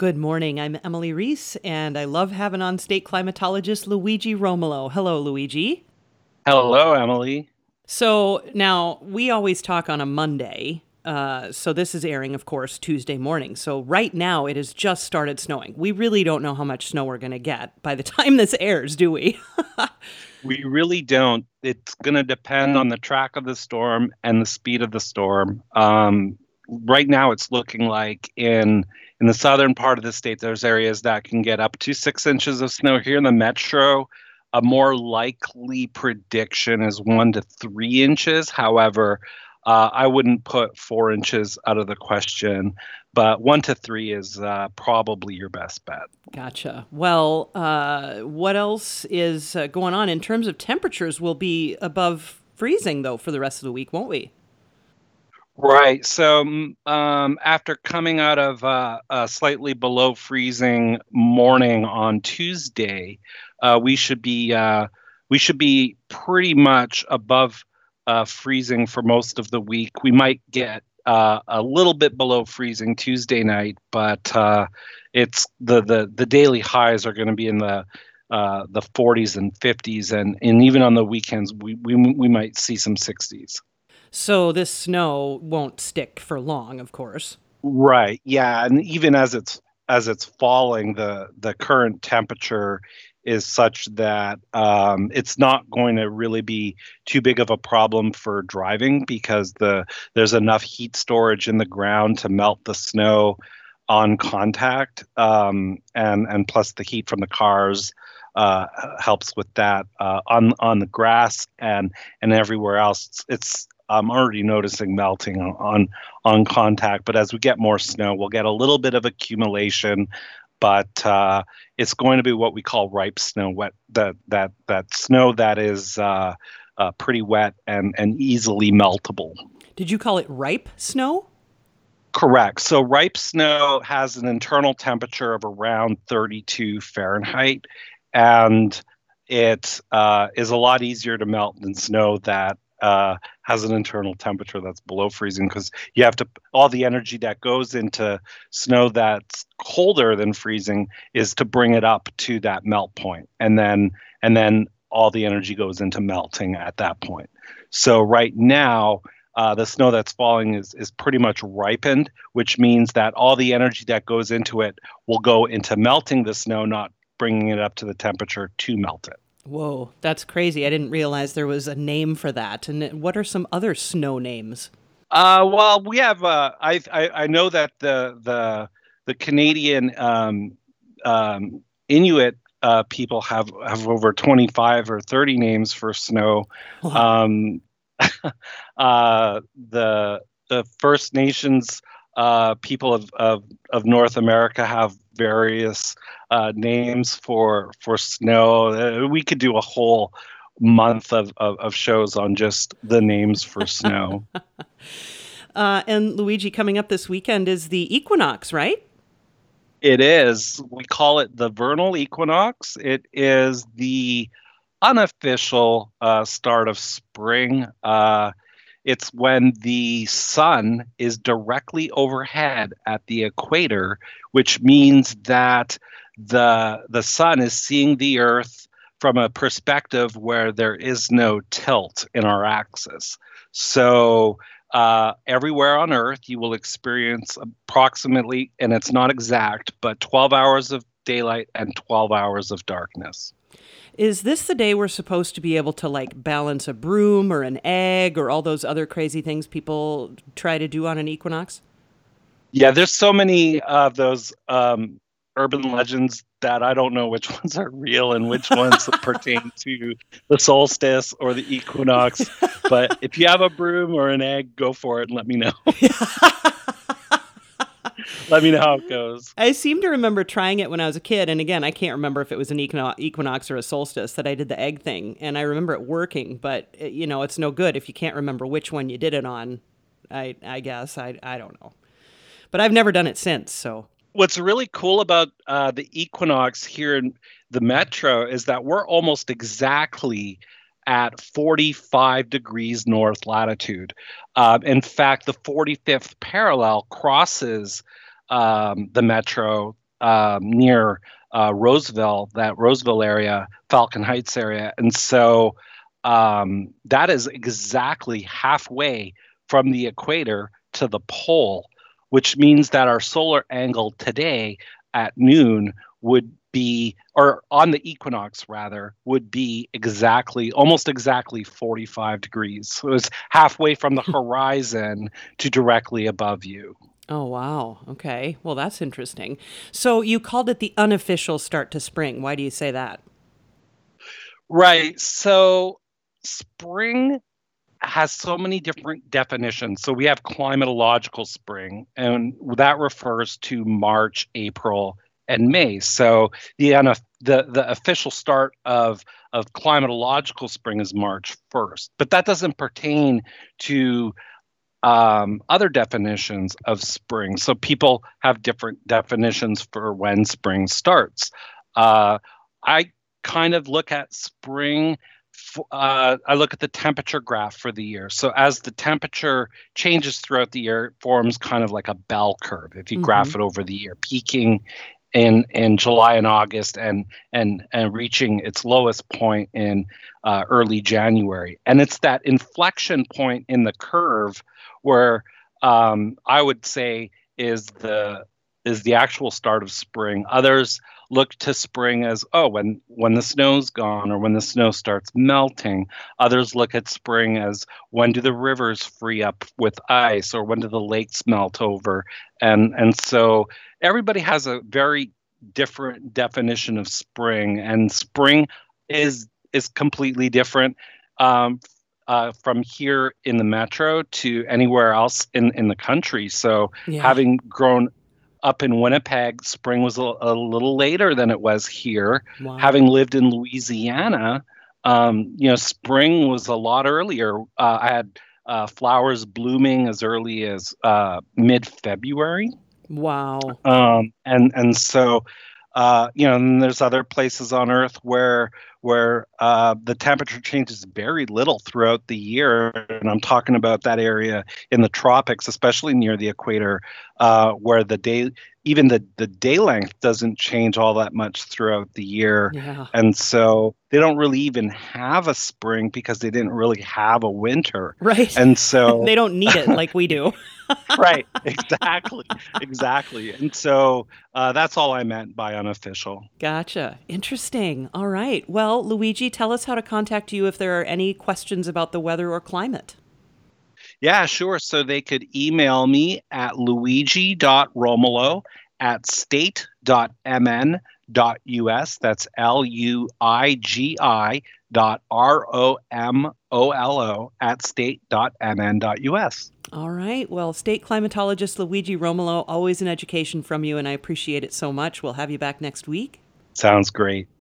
Good morning. I'm Emily Reese, and I love having on state climatologist Luigi Romolo. Hello, Luigi. Hello, Emily. So now we always talk on a Monday. Uh, so this is airing, of course, Tuesday morning. So right now it has just started snowing. We really don't know how much snow we're going to get by the time this airs, do we? we really don't. It's going to depend on the track of the storm and the speed of the storm. Um, right now, it's looking like in in the southern part of the state, there's areas that can get up to six inches of snow. Here in the metro, a more likely prediction is one to three inches. However, uh, I wouldn't put four inches out of the question, but one to three is uh, probably your best bet. Gotcha. Well, uh, what else is uh, going on in terms of temperatures? Will be above freezing though for the rest of the week, won't we? Right. So um, after coming out of uh, a slightly below freezing morning on Tuesday, uh, we should be uh, we should be pretty much above uh, freezing for most of the week. We might get uh, a little bit below freezing Tuesday night, but uh, it's the, the the daily highs are going to be in the the 40s and 50s, and and even on the weekends we we we might see some 60s. So this snow won't stick for long, of course. Right. Yeah, and even as it's as it's falling, the the current temperature is such that um, it's not going to really be too big of a problem for driving because the there's enough heat storage in the ground to melt the snow on contact, um, and and plus the heat from the cars uh, helps with that uh, on on the grass and and everywhere else. It's, I'm already noticing melting on on contact, but as we get more snow, we'll get a little bit of accumulation but uh, it's going to be what we call ripe snow, wet that that that snow that is uh, uh, pretty wet and and easily meltable. Did you call it ripe snow? Correct. So ripe snow has an internal temperature of around 32 Fahrenheit, and it uh, is a lot easier to melt than snow that uh, has an internal temperature that's below freezing because you have to all the energy that goes into snow that's colder than freezing is to bring it up to that melt point and then and then all the energy goes into melting at that point. So right now uh, the snow that's falling is, is pretty much ripened which means that all the energy that goes into it will go into melting the snow not bringing it up to the temperature to melt it Whoa, that's crazy. I didn't realize there was a name for that. And what are some other snow names? Uh, well, we have. Uh, I, I, I know that the the the Canadian um, um, Inuit uh, people have have over twenty five or thirty names for snow. Wow. Um, uh, the the First Nations uh, people of, of of North America have various uh, names for for snow. Uh, we could do a whole month of, of, of shows on just the names for snow. uh, and Luigi, coming up this weekend is the equinox, right? It is. We call it the vernal equinox. It is the unofficial uh, start of spring. It's when the sun is directly overhead at the equator, which means that the the sun is seeing the earth from a perspective where there is no tilt in our axis. So uh, everywhere on Earth, you will experience approximately, and it's not exact, but 12 hours of daylight and 12 hours of darkness. Is this the day we're supposed to be able to like balance a broom or an egg or all those other crazy things people try to do on an equinox? Yeah, there's so many of those um, urban legends that I don't know which ones are real and which ones pertain to the solstice or the equinox. But if you have a broom or an egg, go for it and let me know. Let me know how it goes. I seem to remember trying it when I was a kid, and again, I can't remember if it was an equinox or a solstice that I did the egg thing, and I remember it working. But it, uh, you know, it's no good if you can't remember which one you did it on. I I guess I I don't know, but I've never done it since. So what's really cool about uh, the equinox here in the metro is that we're almost exactly at 45 degrees north latitude. Uh, in fact, the 45th parallel crosses um, the metro um, near uh, Roseville, that Roseville area, Falcon Heights area, and so um, that is exactly halfway from the equator to the pole, which means that our solar angle today at noon would be, or on the equinox rather, would be exactly, almost exactly 45 degrees. So it's halfway from the horizon to directly above you. Oh, wow. Okay. Well, that's interesting. So you called it the unofficial start to spring. Why do you say that? Right. So spring has so many different definitions. So we have climatological spring, and that refers to March, April, and May. So the the the official start of of climatological spring is March 1st, but that doesn't pertain to um, other definitions of spring. So people have different definitions for when spring starts. Uh, I kind of look at spring uh, I look at the temperature graph for the year. So as the temperature changes throughout the year, it forms kind of like a bell curve. If you mm-hmm. graph it over the year, peaking in in July and August, and and and reaching its lowest point in uh, early January. And it's that inflection point in the curve where um, I would say is the is the actual start of spring. Others look to spring as oh when when the snow's gone or when the snow starts melting. Others look at spring as when do the rivers free up with ice or when do the lakes melt over? And and so everybody has a very different definition of spring and spring is is completely different. Um, uh, from here in the metro to anywhere else in, in the country. So, yeah. having grown up in Winnipeg, spring was a, a little later than it was here. Wow. Having lived in Louisiana, um, you know, spring was a lot earlier. Uh, I had uh, flowers blooming as early as uh, mid February. Wow. Um, and and so, uh, you know, and there's other places on Earth where where uh, the temperature changes very little throughout the year. And I'm talking about that area in the tropics, especially near the equator, uh, where the day, even the, the day length doesn't change all that much throughout the year. Yeah. And so they don't really even have a spring because they didn't really have a winter. Right. And so they don't need it like we do. right. Exactly. Exactly. And so uh, that's all I meant by unofficial. Gotcha. Interesting. All right. Well, Luigi, tell us how to contact you if there are any questions about the weather or climate. Yeah, sure. So they could email me at luigi.romolo at state.mn.us. That's L U I G I dot R O M O L O at state.mn.us. All right. Well, state climatologist Luigi Romolo, always an education from you, and I appreciate it so much. We'll have you back next week. Sounds great.